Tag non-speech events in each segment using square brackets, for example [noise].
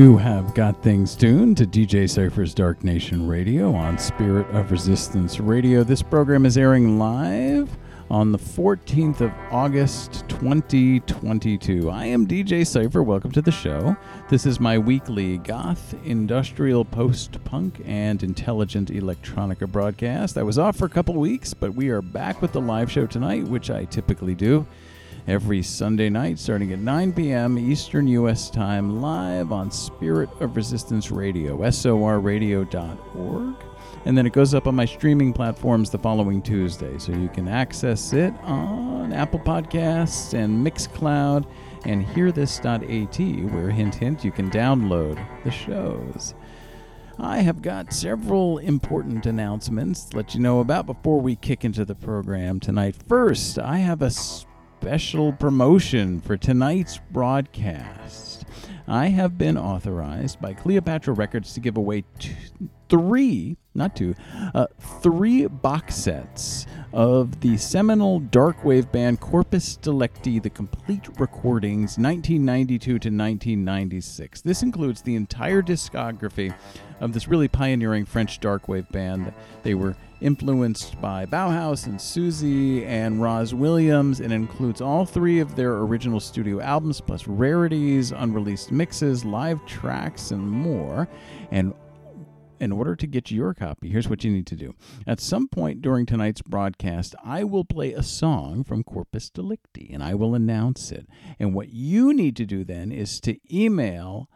You have got things tuned to DJ Cypher's Dark Nation Radio on Spirit of Resistance Radio. This program is airing live on the 14th of August 2022. I am DJ Cypher. Welcome to the show. This is my weekly goth, industrial, post punk, and intelligent electronica broadcast. I was off for a couple weeks, but we are back with the live show tonight, which I typically do every Sunday night starting at 9 p.m. Eastern U.S. Time live on Spirit of Resistance Radio, sorradio.org. And then it goes up on my streaming platforms the following Tuesday. So you can access it on Apple Podcasts and Mixcloud and hearthis.at, where, hint, hint, you can download the shows. I have got several important announcements to let you know about before we kick into the program tonight. First, I have a special promotion for tonight's broadcast. I have been authorized by Cleopatra Records to give away two, three, not two, uh, three box sets of the seminal darkwave band Corpus Delicti, the complete recordings 1992 to 1996. This includes the entire discography of this really pioneering French darkwave band. They were influenced by Bauhaus and Siouxsie and Rozz Williams. It includes all three of their original studio albums, plus rarities, unreleased mixes, live tracks, and more. And in order to get your copy, here's what you need to do. At some point during tonight's broadcast, I will play a song from Corpus Delicti and I will announce it. And what you need to do then is to email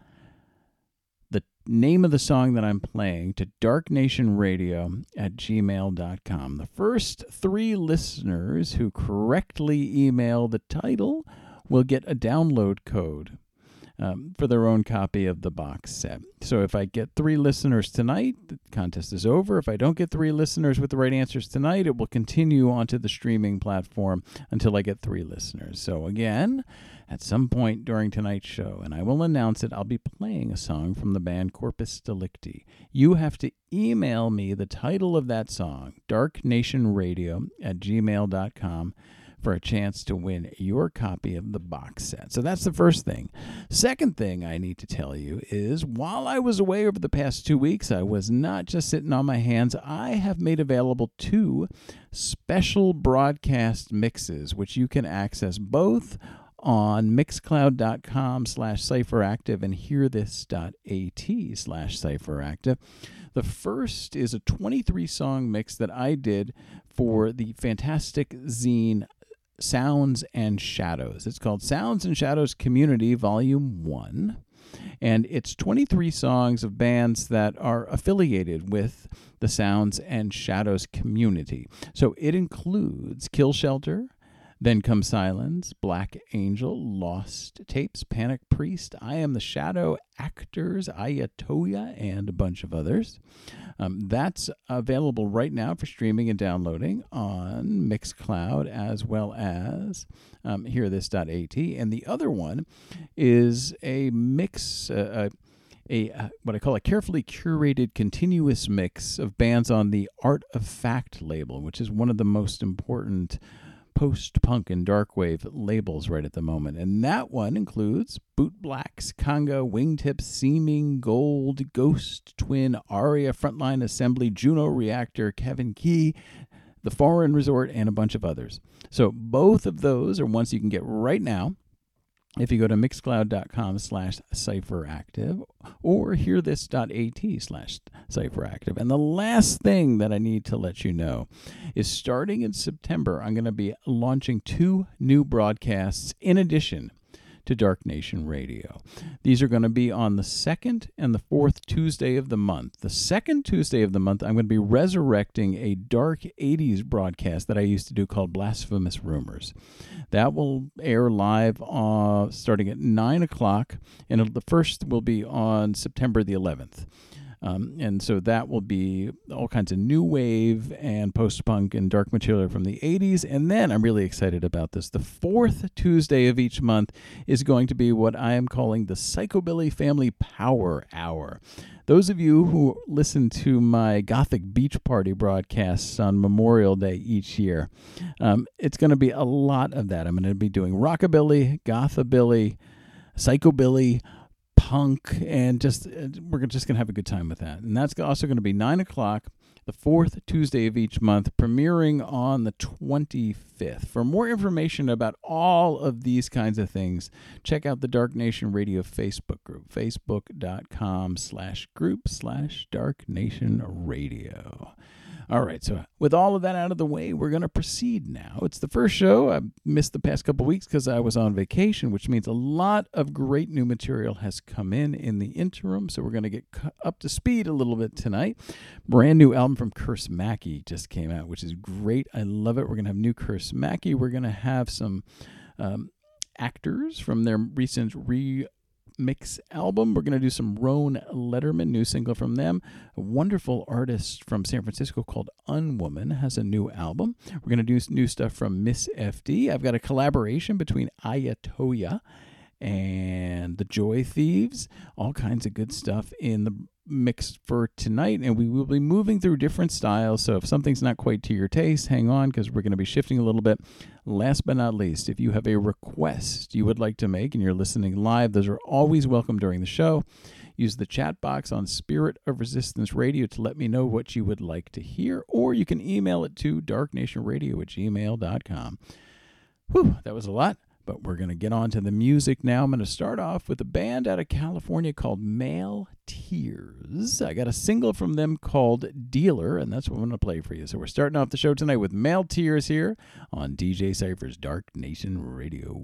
name of the song that I'm playing to darknationradio at gmail.com. The first three listeners who correctly email the title will get a download code um, for their own copy of the box set. So if I get three listeners tonight, the contest is over. If I don't get three listeners with the right answers tonight, it will continue onto the streaming platform until I get three listeners. So again, at some point during tonight's show, and I will announce it, I'll be playing a song from the band Corpus Delicti. You have to email me the title of that song, darknationradio at gmail.com for a chance to win your copy of the box set. So that's the first thing. Second thing I need to tell you is while I was away over the past two weeks, I was not just sitting on my hands. I have made available two special broadcast mixes, which you can access both on mixcloud.com slash cypheractive and hearthis.at slash cypheractive. The first is a 23 song mix that I did for the fantastic zine Sounds and Shadows. It's called Sounds and Shadows Community Volume 1. And it's 23 songs of bands that are affiliated with the Sounds and Shadows community. So it includes Kill Shelter, then Come Silence, Black Angel, Lost Tapes, Panic Priest, I Am the Shadow, Actors, Ayatoya, and a bunch of others. Um, that's available right now for streaming and downloading on Mixcloud as well as um, hearthis.at. And the other one is a mix, uh, a, a uh, what I call a carefully curated continuous mix of bands on the Art of Fact label, which is one of the most important post punk and dark wave labels right at the moment. And that one includes Boot Blacks, Kanga, Wingtips, Seeming, Gold, Ghost, Twin, Aria, Frontline Assembly, Juno Reactor, cEvin Key, The Foreign Resort, and a bunch of others. So both of those are ones you can get right now if you go to mixcloud.com slash cypheractive or hearthis.at slash cypheractive. And the last thing that I need to let you know is starting in September, I'm going to be launching two new broadcasts in addition to Dark Nation Radio. These are going to be on the second and the fourth Tuesday of the month. The second Tuesday of the month, I'm going to be resurrecting a dark 80s broadcast that I used to do called Blasphemous Rumors. That will air live uh, starting at 9 o'clock, and the first will be on September the 11th. Um, and so that will be all kinds of new wave and post punk and dark material from the 80s. And then I'm really excited about this. The fourth Tuesday of each month is going to be what I am calling the Psychobilly Family Power Hour. Those of you who listen to my Gothic Beach Party broadcasts on Memorial Day each year, um, it's going to be a lot of that. I'm going to be doing rockabilly, gothabilly, psychobilly, punk, and just uh, we're just gonna have a good time with that. And that's also going to be nine o'clock, the fourth Tuesday of each month, premiering on the twenty fifth. For more information about all of these kinds of things, check out the Dark Nation Radio Facebook group, facebook.com slash group slash Dark Nation Radio. All right, so with all of that out of the way, we're going to proceed now. It's the first show. I missed the past couple weeks because I was on vacation, which means a lot of great new material has come in in the interim. So we're going to get up to speed a little bit tonight. Brand new album from Curse Mackey just came out, which is great. I love it. We're going to have new Curse Mackey. We're going to have some um, actors from their recent re mix album. We're going to do some Roan Letterman, new single from them. A wonderful artist from San Francisco called Unwoman has a new album. We're going to do new stuff from Miss FD. I've got a collaboration between Ayatoya and the Joy Thieves. All kinds of good stuff in the mix for tonight, and we will be moving through different styles. So if something's not quite to your taste, hang on because we're going to be shifting a little bit. Last but not least, if you have a request you would like to make and you're listening live, those are always welcome during the show. Use the chat box on Spirit of Resistance Radio to let me know what you would like to hear, or you can email it to darknationradio at gmail.com. Whew, that was a lot. But we're going to get on to the music now. I'm going to start off with a band out of California called Male Tears. I got a single from them called Dealer, and that's what I'm going to play for you. So we're starting off the show tonight with Male Tears here on DJ Cypher's Dark Nation Radio.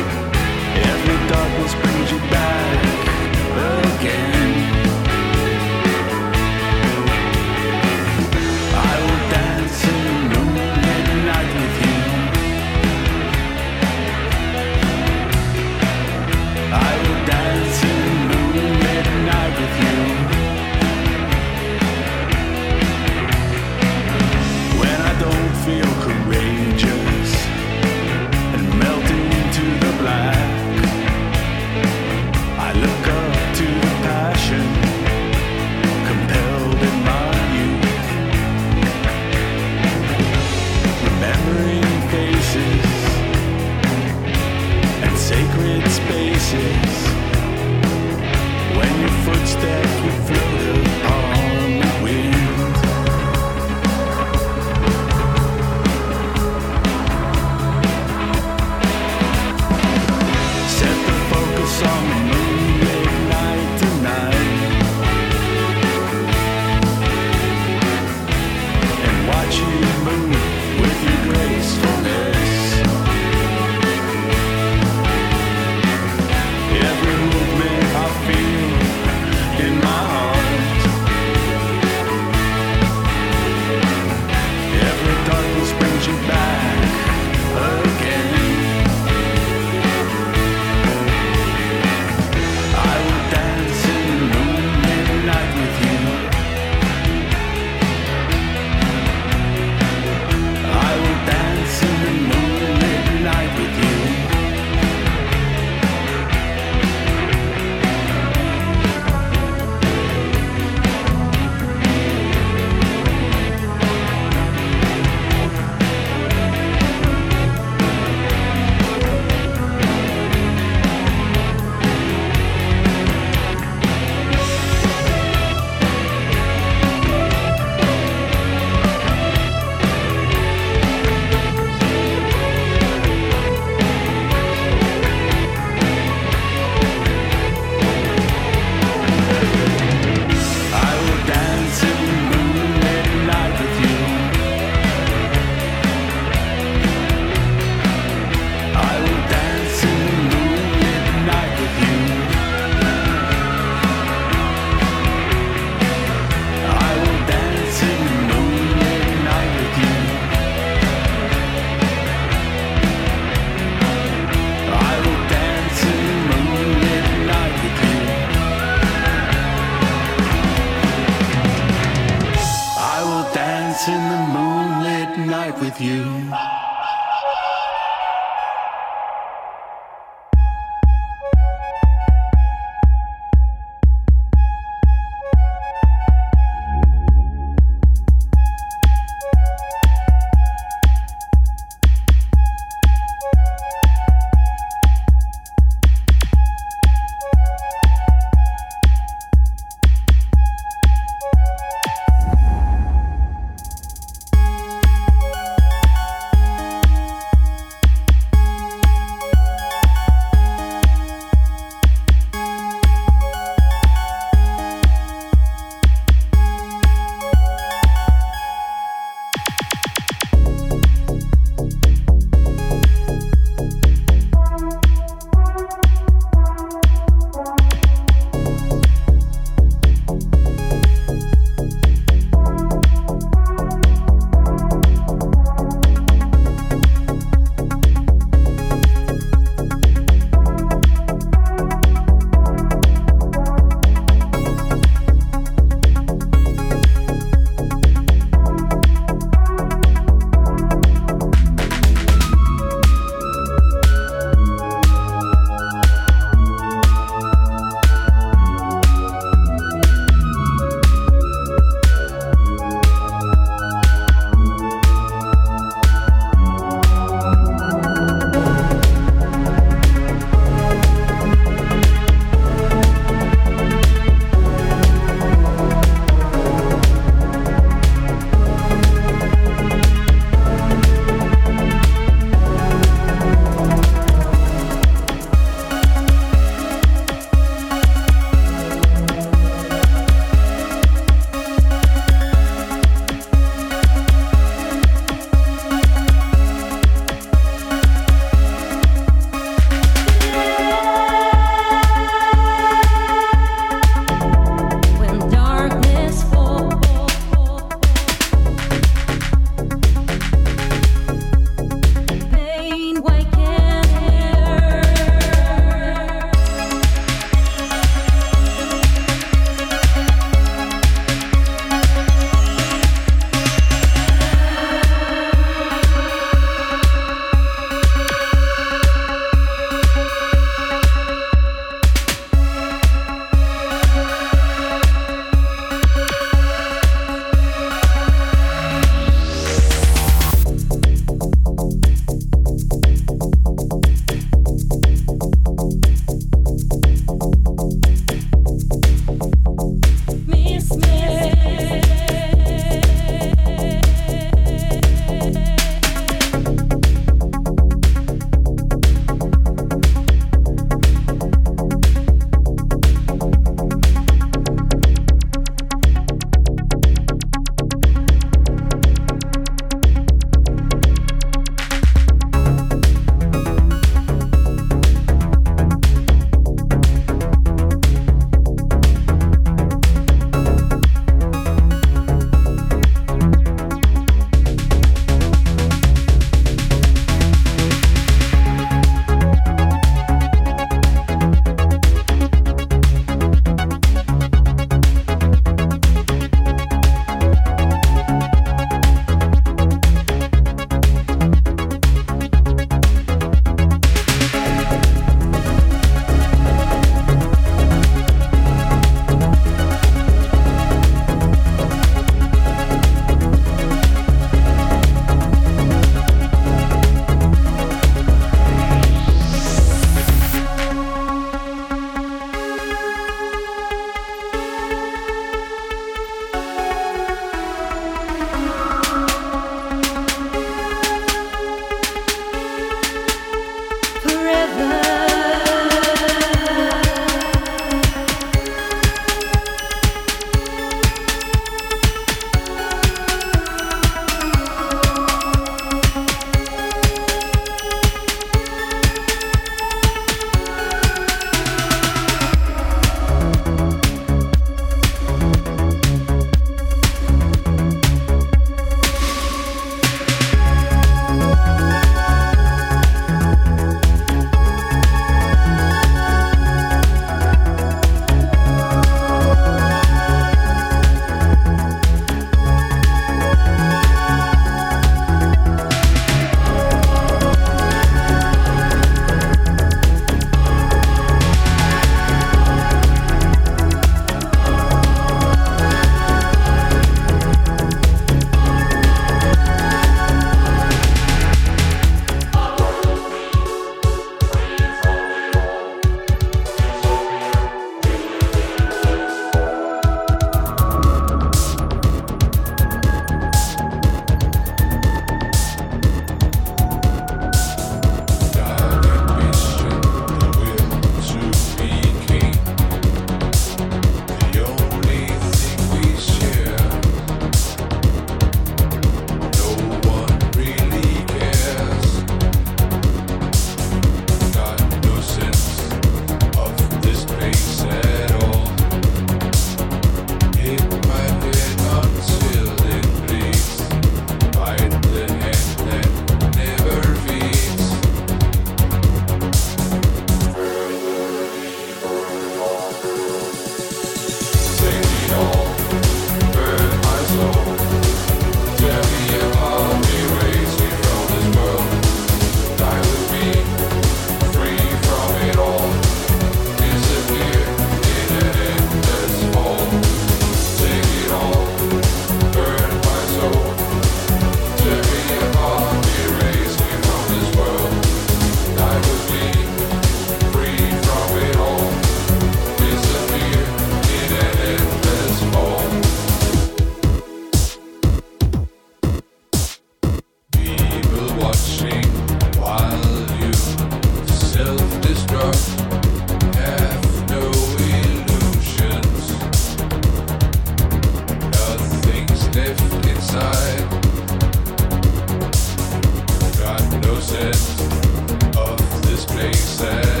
sad.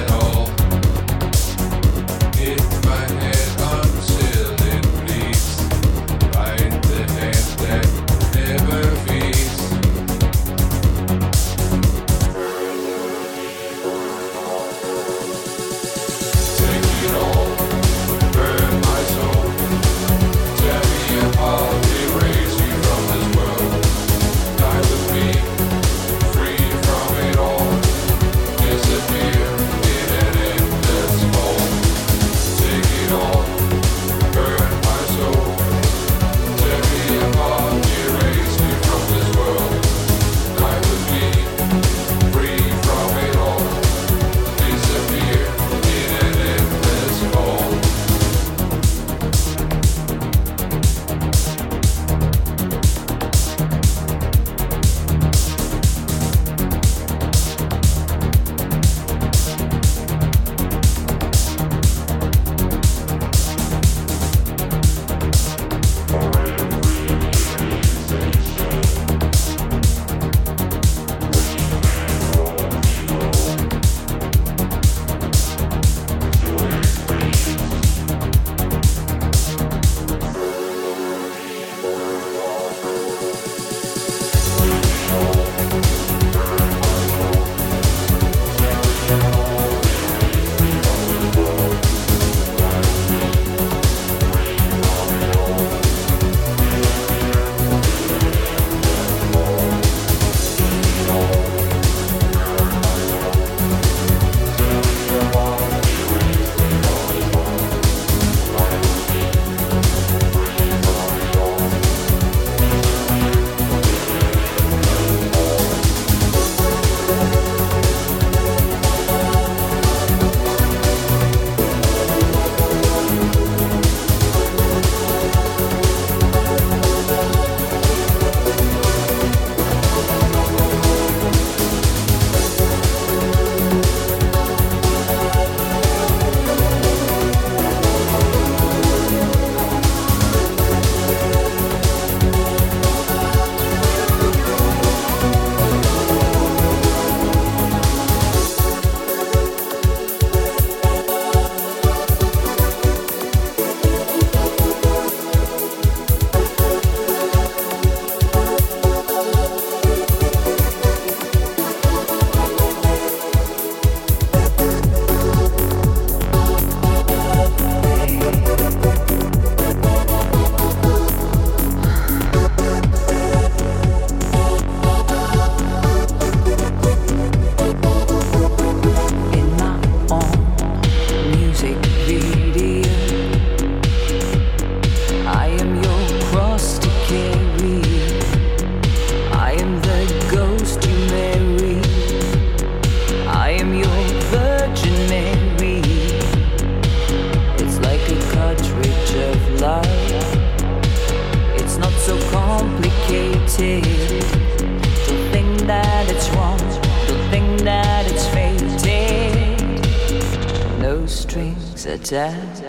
Attached.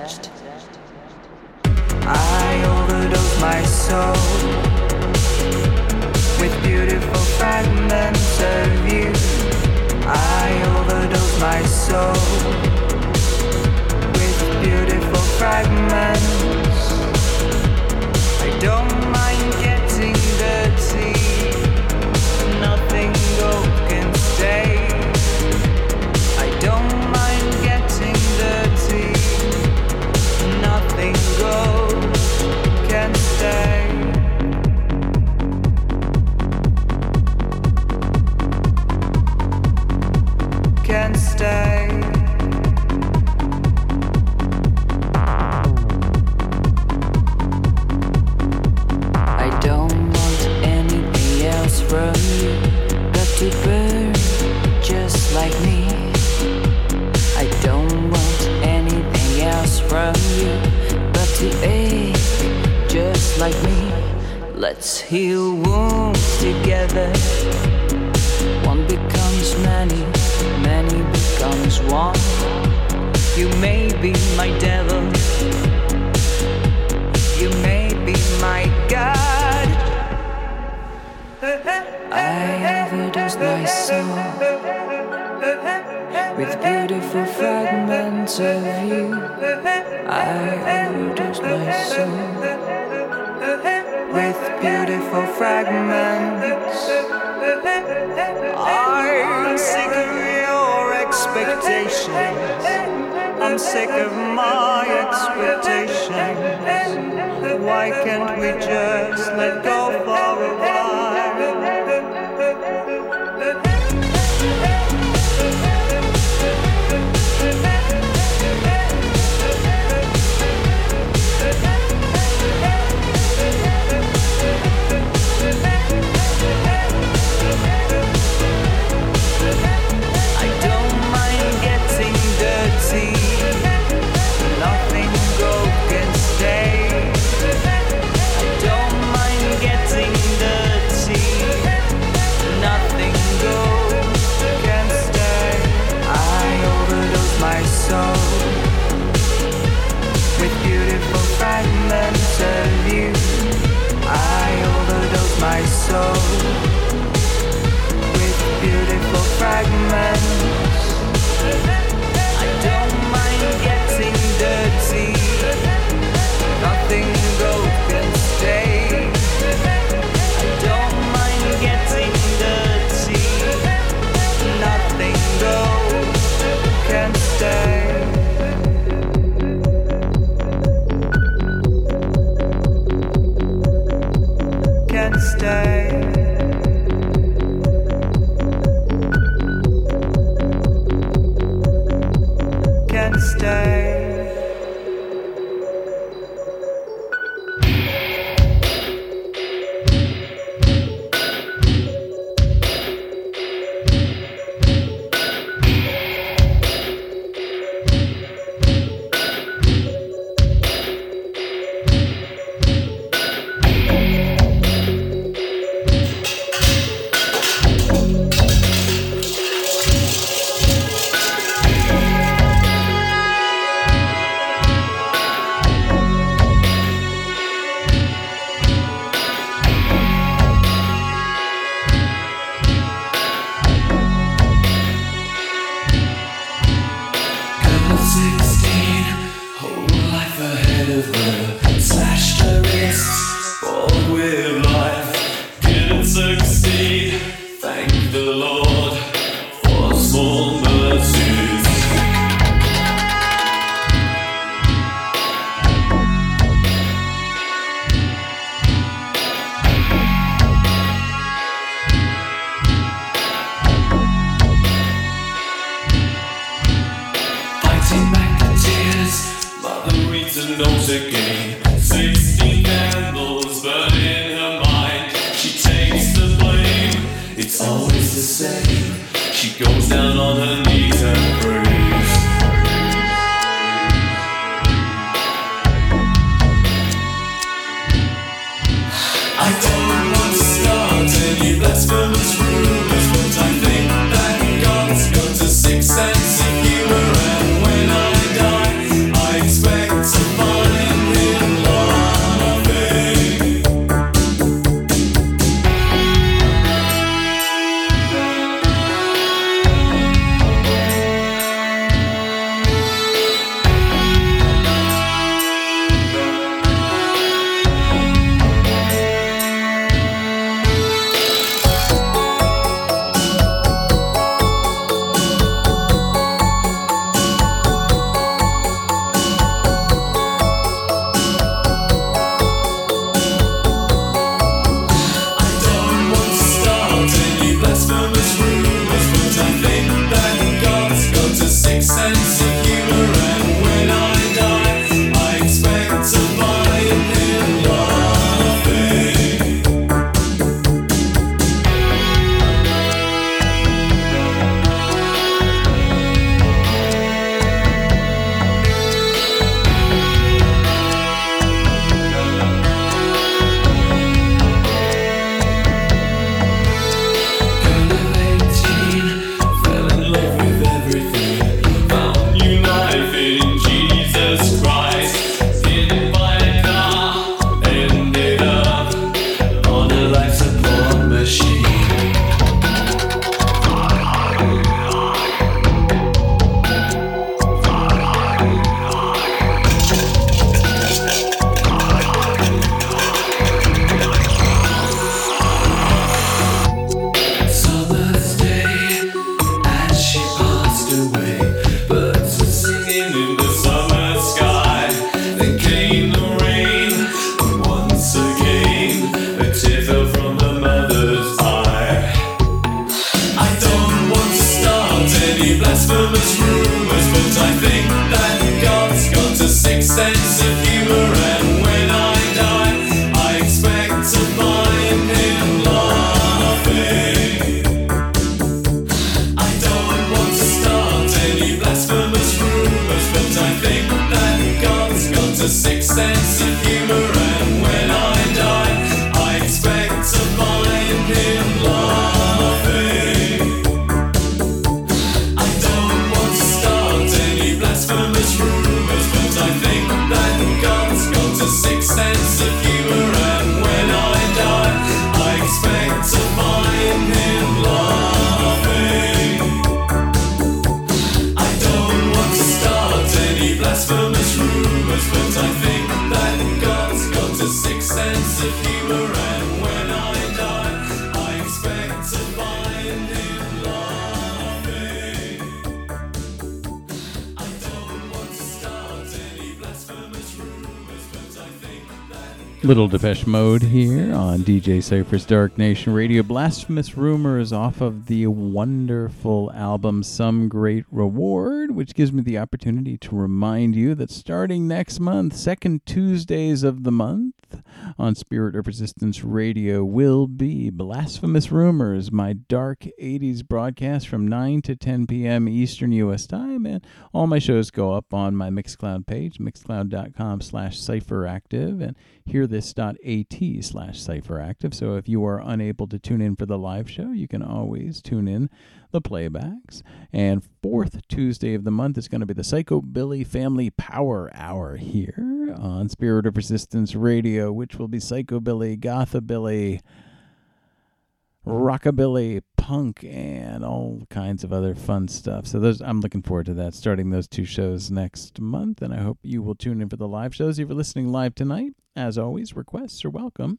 Little Depeche Mode here on DJ Cypher's Dark Nation Radio. Blasphemous Rumors off of the wonderful album Some Great Reward, which gives me the opportunity to remind you that starting next month, second Tuesdays of the month, on Spirit of Resistance Radio will be Blasphemous Rumors, my dark 80s broadcast from 9 to 10 p.m. Eastern U.S. time. And all my shows go up on my Mixcloud page, mixcloud.com slash cypheractive, and hearthis.at slash cypheractive. So if you are unable to tune in for the live show, you can always tune in the playbacks. And fourth Tuesday of the month is going to be the Psychobilly Family Power Hour here on Spirit of Resistance Radio, which will be Psychobilly, Gothabilly, Rockabilly, Punk, and all kinds of other fun stuff. So those I'm looking forward to that, starting those two shows next month. And I hope you will tune in for the live shows. If you're listening live tonight, as always, requests are welcome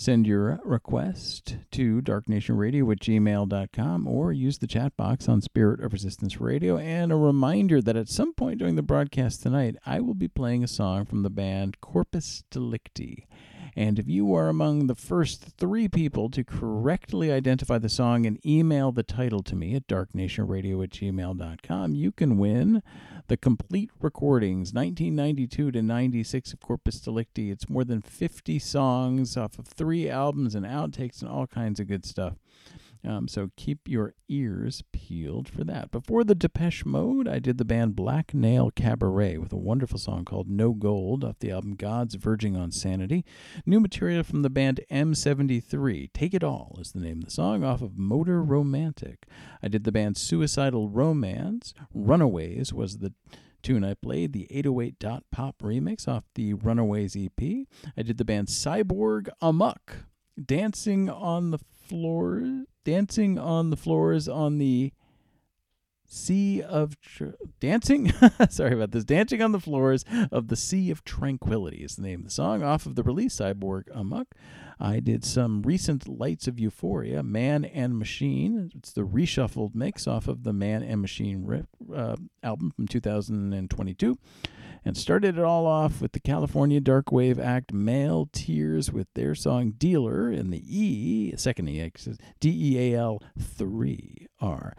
send your request to darknationradio at gmail.com or use the chat box on Spirit of Resistance Radio. And a reminder that at some point during the broadcast tonight, I will be playing a song from the band Corpus Delicti. And if you are among the first three people to correctly identify the song and email the title to me at darknationradio at gmail.com, you can win the complete recordings 1992 to 96 of Corpus Delicti. It's more than 50 songs off of three albums and outtakes and all kinds of good stuff. Um, so keep your ears peeled for that. Before the Depeche Mode, I did the band Black Nail Cabaret with a wonderful song called No Gold off the album God's Verging on Sanity. New material from the band M73. Take It All is the name of the song off of Motor Romantic. I did the band Suicidal Romance. Runaways was the tune I played, the 808 Dot Pop remix off the Runaways EP. I did the band Cyborg Amok. Dancing on the floor, dancing on the floors on the sea of tr- dancing. [laughs] Sorry about this. Dancing on the floors of the sea of tranquility is the name of the song off of the release Cyborg Amok. I did some recent Lights of Euphoria, Man and Machine. It's the reshuffled mix off of the Man and Machine rip, uh, album from 2022 and started it all off with the California Dark Wave act Male Tears with their song Dealer in the E, second E, D E A L 3R.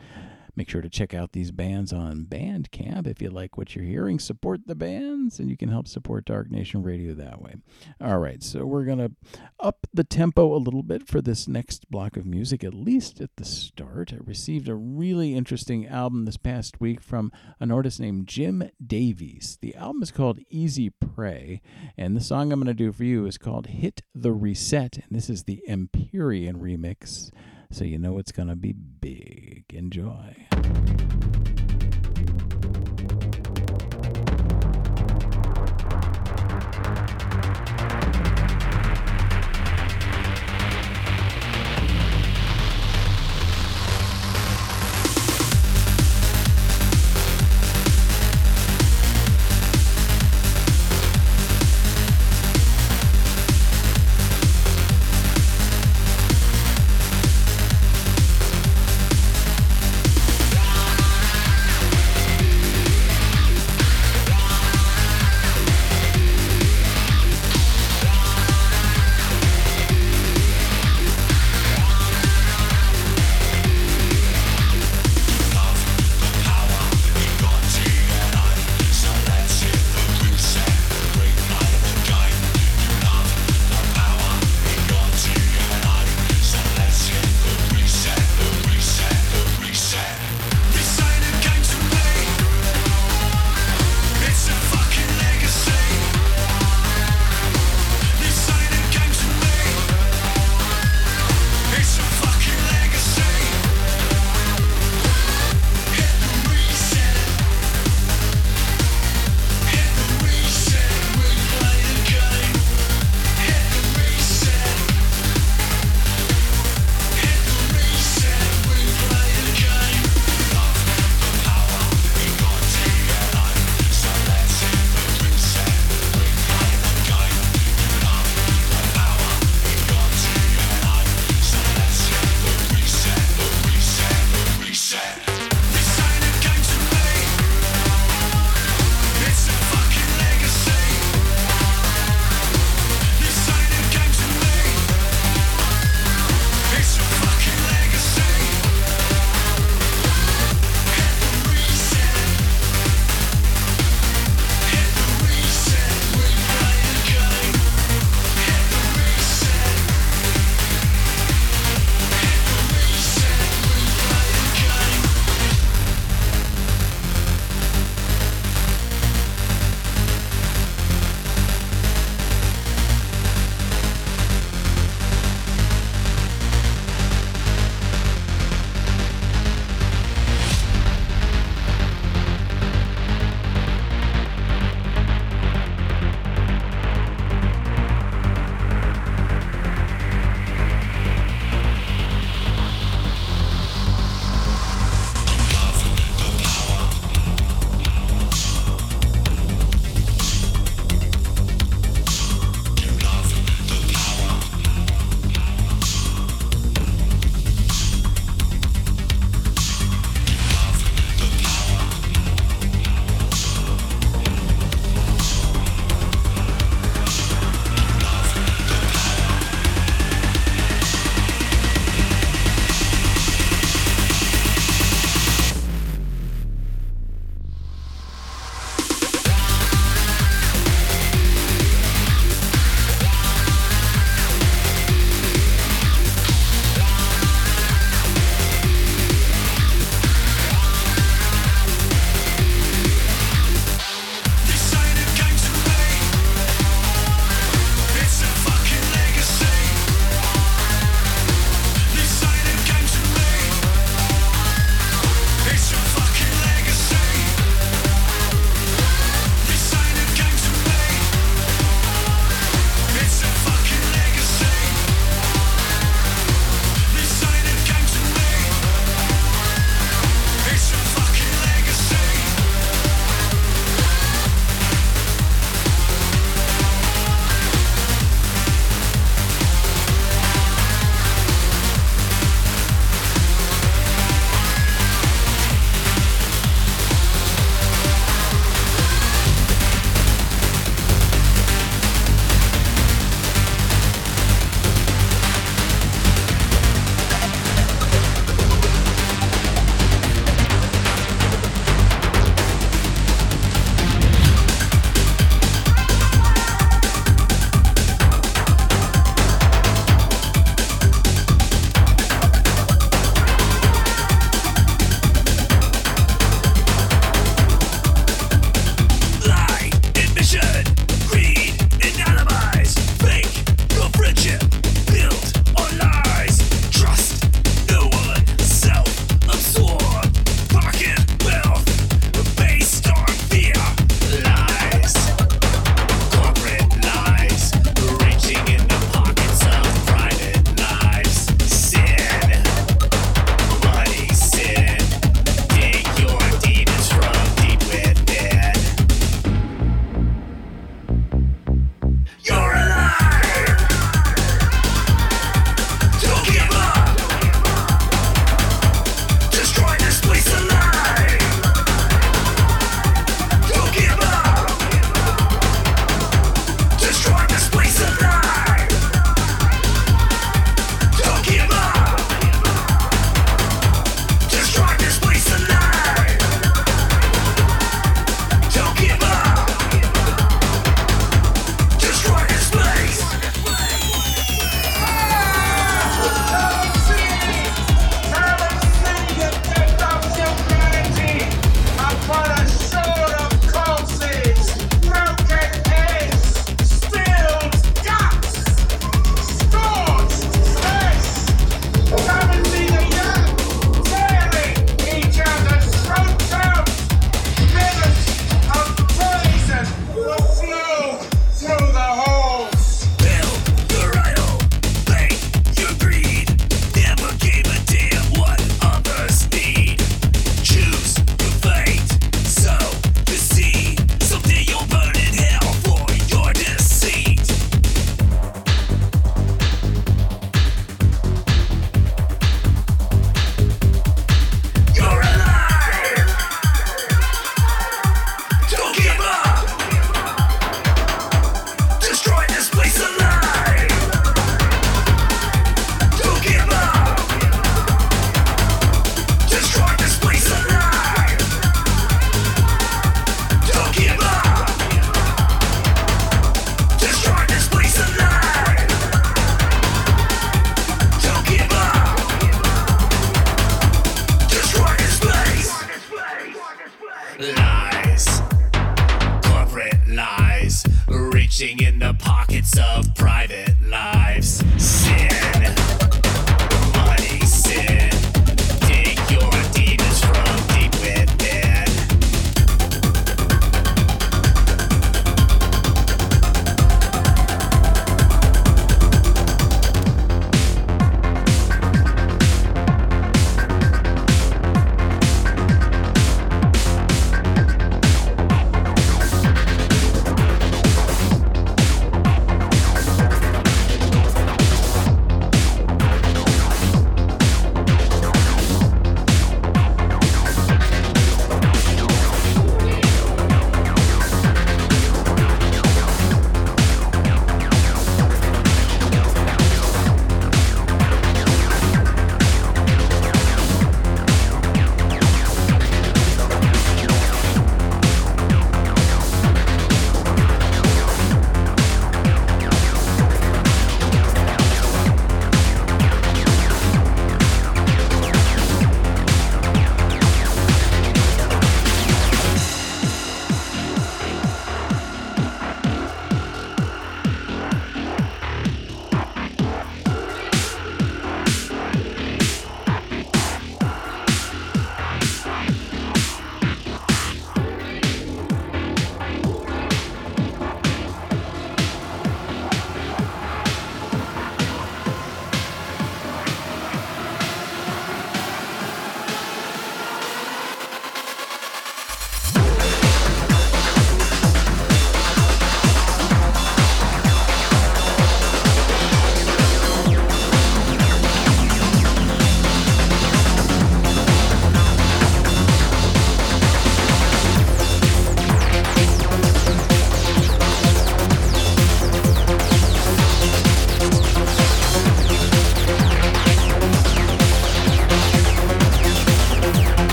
Make sure to check out these bands on Bandcamp if you like what you're hearing. Support the bands, and you can help support Dark Nation Radio that way. All right, so we're going to up the tempo a little bit for this next block of music, at least at the start. I received a really interesting album this past week from an artist named Jim Davies. The album is called Easy Prey, and the song I'm going to do for you is called Hit the Reset, and this is the Empyrean remix so you know it's going to be big. Enjoy.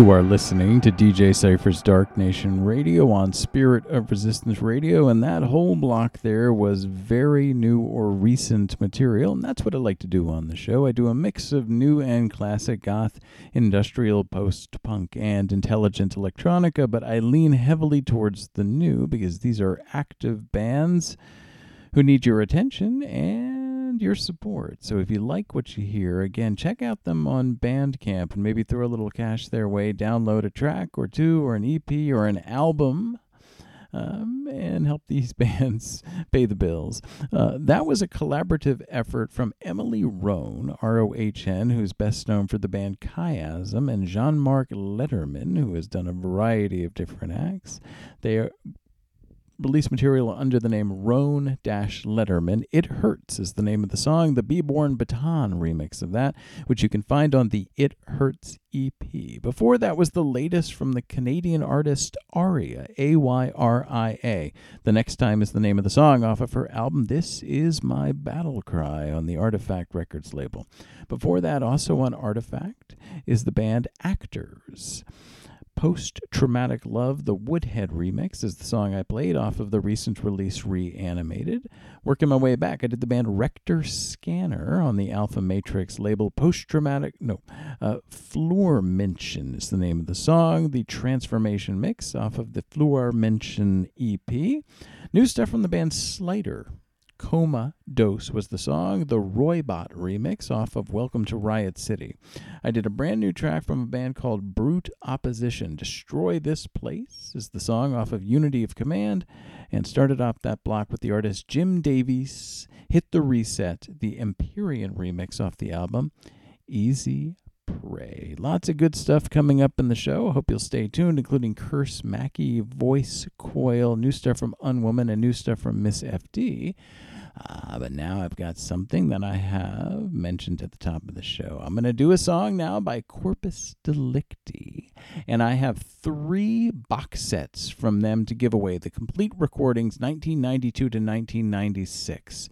You are listening to DJ Cypher's Dark Nation Radio on Spirit of Resistance Radio, and that whole block there was very new or recent material, and that's what I like to do on the show. I do a mix of new and classic goth, industrial, post punk, and intelligent electronica, but I lean heavily towards the new because these are active bands who need your attention and your support. So if you like what you hear, again, check out them on Bandcamp and maybe throw a little cash their way, download a track or two or an EP or an album. Um, and help these [laughs] bands pay the bills. Uh, that was a collaborative effort from Emily Rohn, R O H N, who's best known for the band Chiasm, and Jean Marc Lederman, who has done a variety of different acts. They are released material under the name Rohn Lederman. It Hurts is the name of the song, the Beborn Beton remix of that, which you can find on the It Hurts EP. Before that was the latest from the Canadian artist Ayria, A Y R I A. The next time is the name of the song off of her album This Is My Battle Cry on the Artoffact Records label. Before that, also on Artoffact, is the band Actors. Post Traumatic Love, the Woodhead remix, is the song I played off of the recent release Reanimated. Working my way back, I did the band Rector Scanner on the Alfa Matrix label Post Traumatic, no, uh, Floor Mention is the name of the song, the Transformation mix off of the Floor Mention EP. New stuff from the band Slider. Coma Dose was the song, the Roybot remix off of Welcome to Riot City. I did a brand new track from a band called Brute Opposition. Destroy This Place is the song off of Unity of Command, and started off that block with the artist Jim Davies. Hit the Reset, the Empyrean remix off the album Easy Prey. Lots of good stuff coming up in the show. Hope you'll stay tuned, including Curse Mackey, Voice Coil, new stuff from Unwoman, and new stuff from Miss FD. Uh, but now I've got something that I have mentioned at the top of the show. I'm going to do a song now by Corpus Delicti. And I have three box sets from them to give away the complete recordings 1992 to 1996.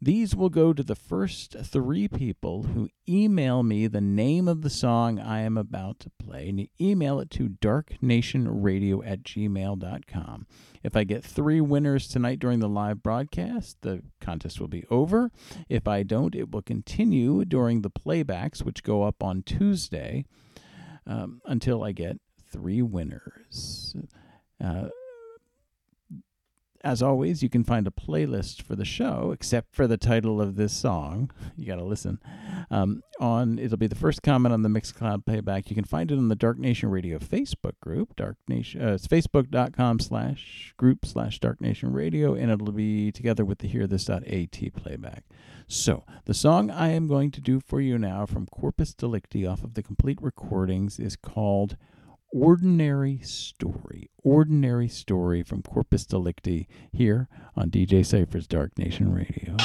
These will go to the first three people who email me the name of the song I am about to play. And email it to darknationradio at gmail.com. If I get three winners tonight during the live broadcast, the contest will be over. If I don't, it will continue during the playbacks, which go up on Tuesday, um, until I get three winners. Uh, as always, you can find a playlist for the show, except for the title of this song. [laughs] You got to listen. Um, on it'll be the first comment on the Mixcloud playback. You can find it on the Dark Nation Radio Facebook group. Dark Nation. Uh, it's facebook.com slash slash Dark Nation Radio, and it'll be together with the Hear This.at playback. So the song I am going to do for you now from Corpus Delicti off of the complete recordings is called Ordinary Story. Ordinary Story from Corpus Delicti here on DJ Cypher's Dark Nation Radio.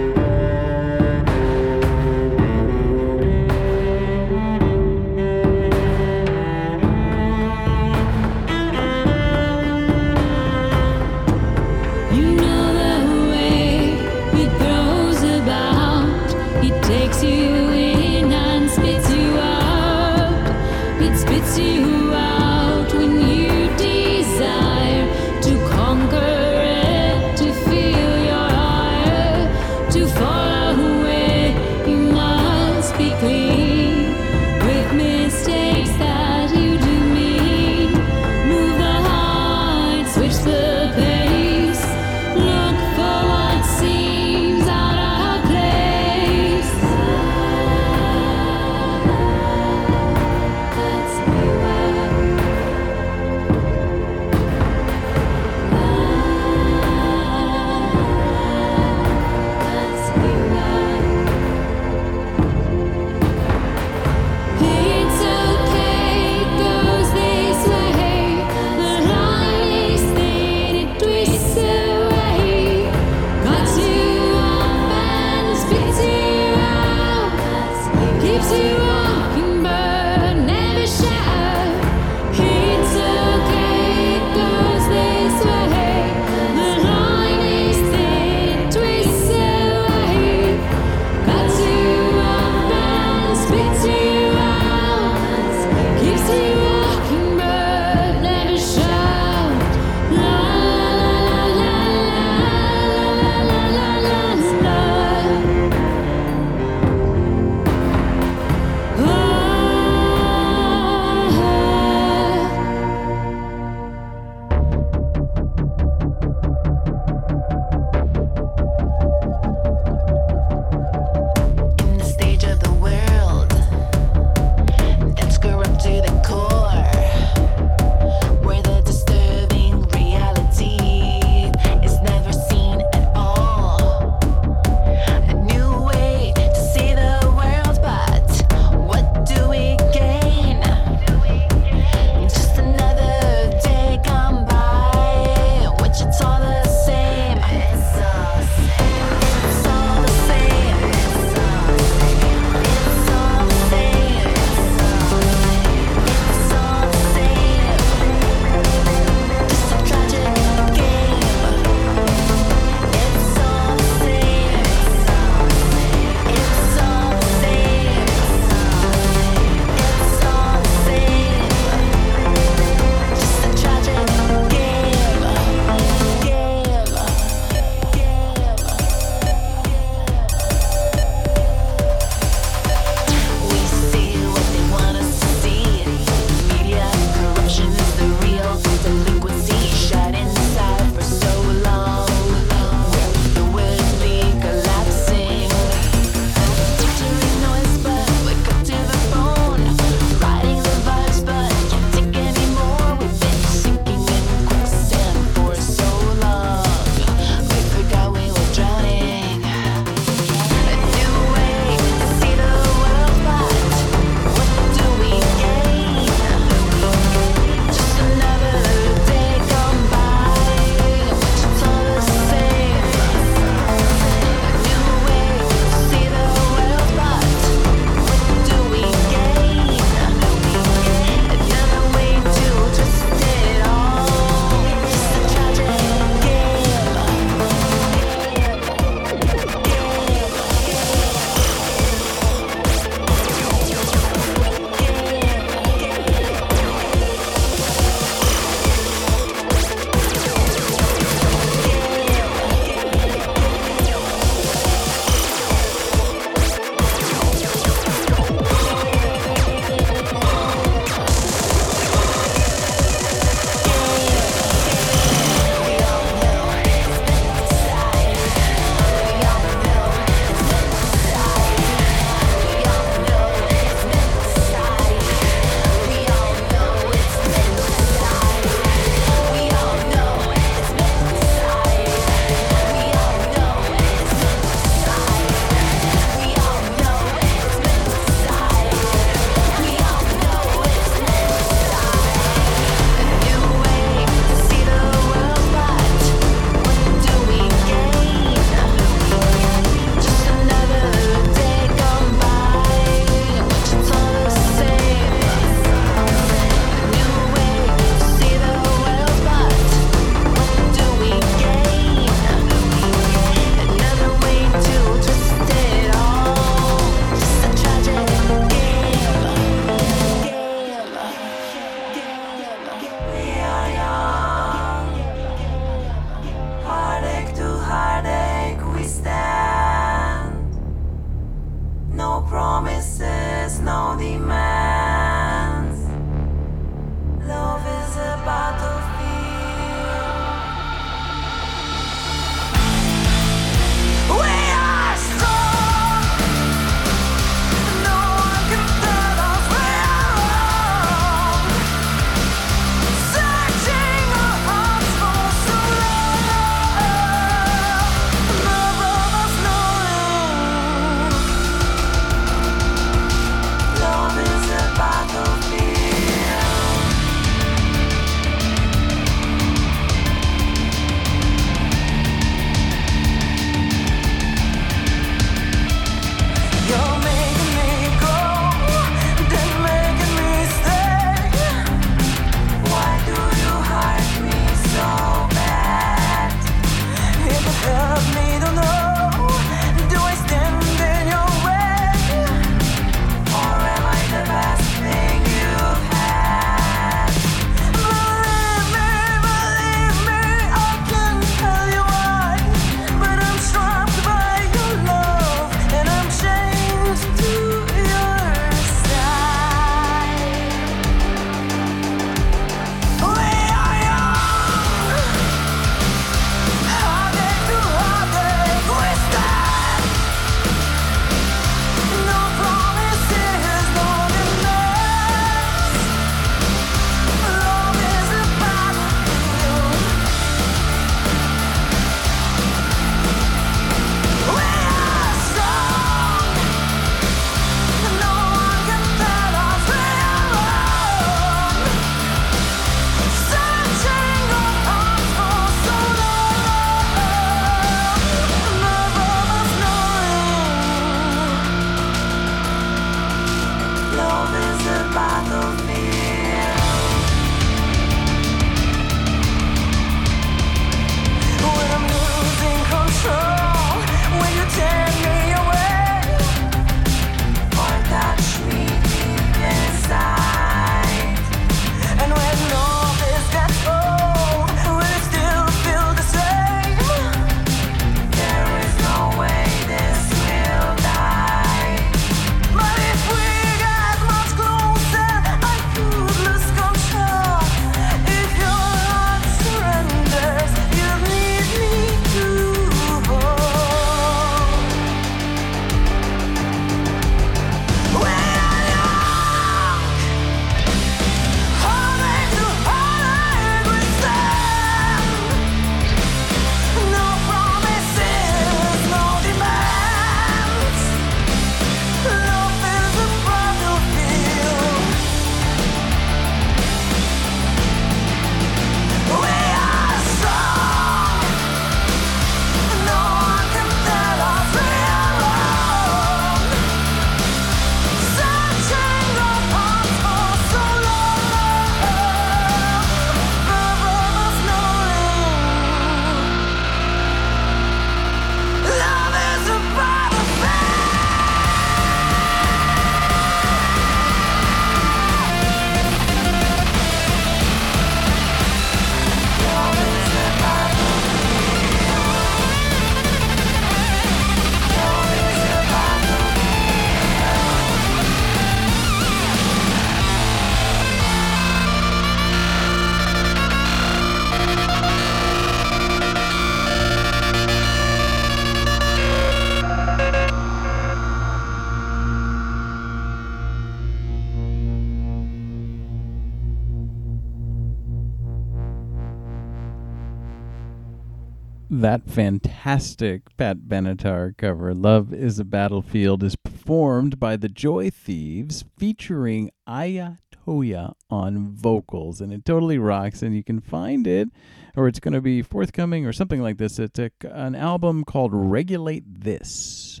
That fantastic Pat Benatar cover, Love is a Battlefield, is performed by the Joy Thieves featuring Aya Toya on vocals. And it totally rocks. And you can find it, or it's going to be forthcoming or something like this. It's a, an album called Regulate This.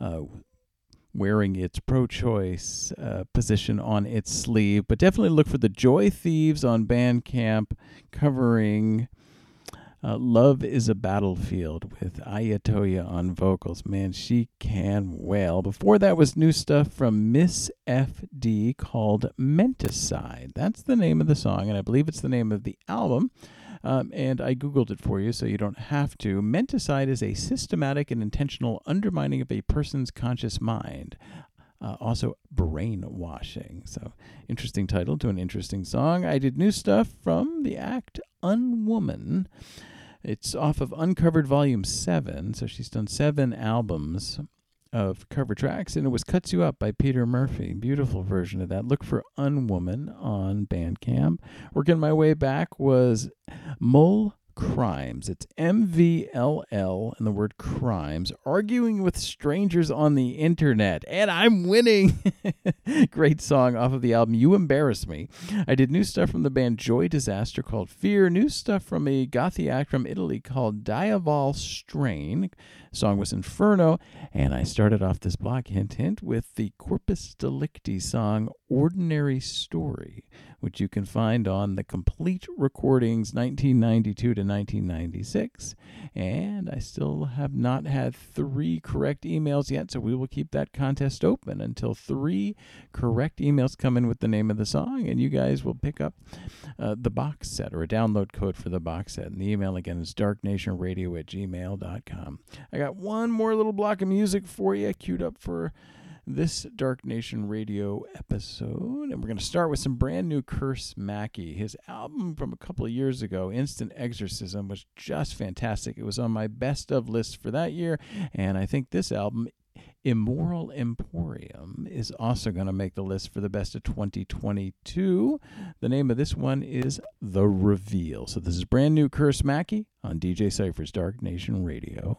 Uh, wearing its pro choice uh, position on its sleeve. But definitely look for the Joy Thieves on Bandcamp covering uh, Love is a Battlefield with Ayatoya on vocals. Man, she can wail. Before that was new stuff from Miss FD called Menticide. That's the name of the song, and I believe it's the name of the album. Um, and I Googled it for you so you don't have to. Menticide is a systematic and intentional undermining of a person's conscious mind. Uh, also, brainwashing. So, interesting title to an interesting song. I did new stuff from the act Unwoman. It's off of Uncovered Volume 7. So, she's done seven albums of cover tracks, and it was Cuts You Up by Peter Murphy. Beautiful version of that. Look for Unwoman on Bandcamp. Working my way back was Mull Crimes. It's M V L L and the word crimes. Arguing with strangers on the internet. And I'm winning. [laughs] Great song off of the album You Embarrass Me. I did new stuff from the band Joy Disaster called Fear. New stuff from a gothy act from Italy called Diavol Strain. Song was Inferno. And I started off this block, hint, hint, with the Corpus Delicti song Ordinary Story which you can find on the complete recordings 1992 to 1996. And I still have not had three correct emails yet, so we will keep that contest open until three correct emails come in with the name of the song, and you guys will pick up uh, the box set or a download code for the box set. And the email again is darknationradio at gmail.com. I got one more little block of music for you queued up for this Dark Nation Radio episode. And we're going to start with some brand new Curse Mackey. His album from a couple of years ago, Instant Exorcism, was just fantastic. It was on my best of list for that year. And I think this album, Immoral Emporium, is also going to make the list for the best of 2022. The name of this one is The Reveal. So this is brand new Curse Mackey on DJ Cypher's Dark Nation Radio.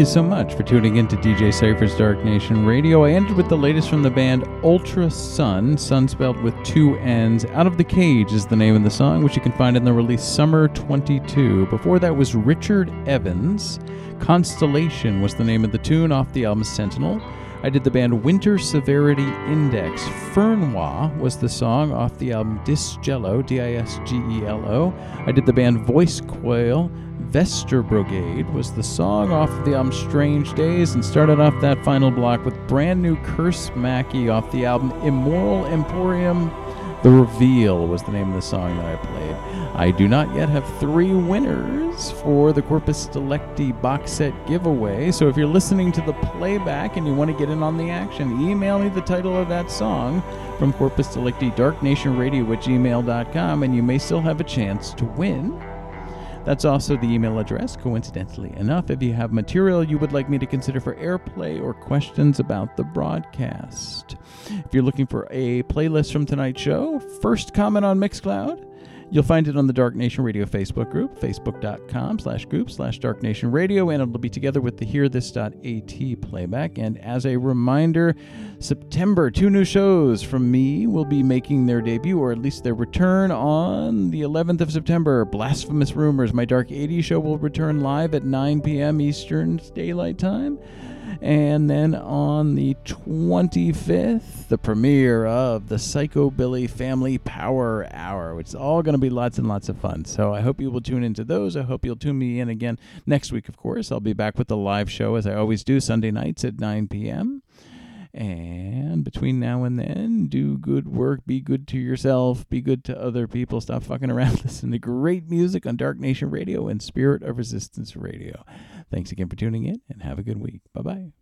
You so much for tuning in to DJ Cypher's Dark Nation Radio. I ended with the latest from the band Ultra Sunn, sun spelled with two N's. Out of the Cage is the name of the song, which you can find in the release Summer 22. Before that was Richard Evans. Constellation was the name of the tune off the album Sentinel. I did the band Winter Severity Index. Fernweh was the song off the album Disgelo, D I S G E L O. I did the band Voice Coil. Vester Brigade was the song off of the album Strange Days and started off that final block with brand new Curse Mackey off the album Immoral Emporium. The Reveal was the name of the song that I played. I do not yet have three winners for the Corpus Delicti box set giveaway, so if you're listening to the playback and you want to get in on the action, email me the title of that song from Corpus Delicti Dark Nation Radio at gmail.com and you may still have a chance to win. That's also the email address, coincidentally enough, if you have material you would like me to consider for airplay or questions about the broadcast. If you're looking for a playlist from tonight's show, first comment on Mixcloud. You'll find it on the Dark Nation Radio Facebook group, facebook.com slash group slash Dark Nation Radio, and it'll be together with the HearThis.at playback. And as a reminder, September, two new shows from me will be making their debut, or at least their return, on the 11th of September. Blasphemous Rumors, my Dark 80 show, will return live at 9 p.m. Eastern Daylight Time. And then on the 25th, the premiere of the Psychobilly Family Power Hour, which is all going to be lots and lots of fun. So I hope you will tune into those. I hope you'll tune me in again next week, of course. I'll be back with the live show, as I always do, Sunday nights at 9 p.m. And between now and then, do good work, be good to yourself, be good to other people, stop fucking around, [laughs] listen to great music on Dark Nation Radio and Spirit of Resistance Radio. Thanks again for tuning in and have a good week. Bye bye.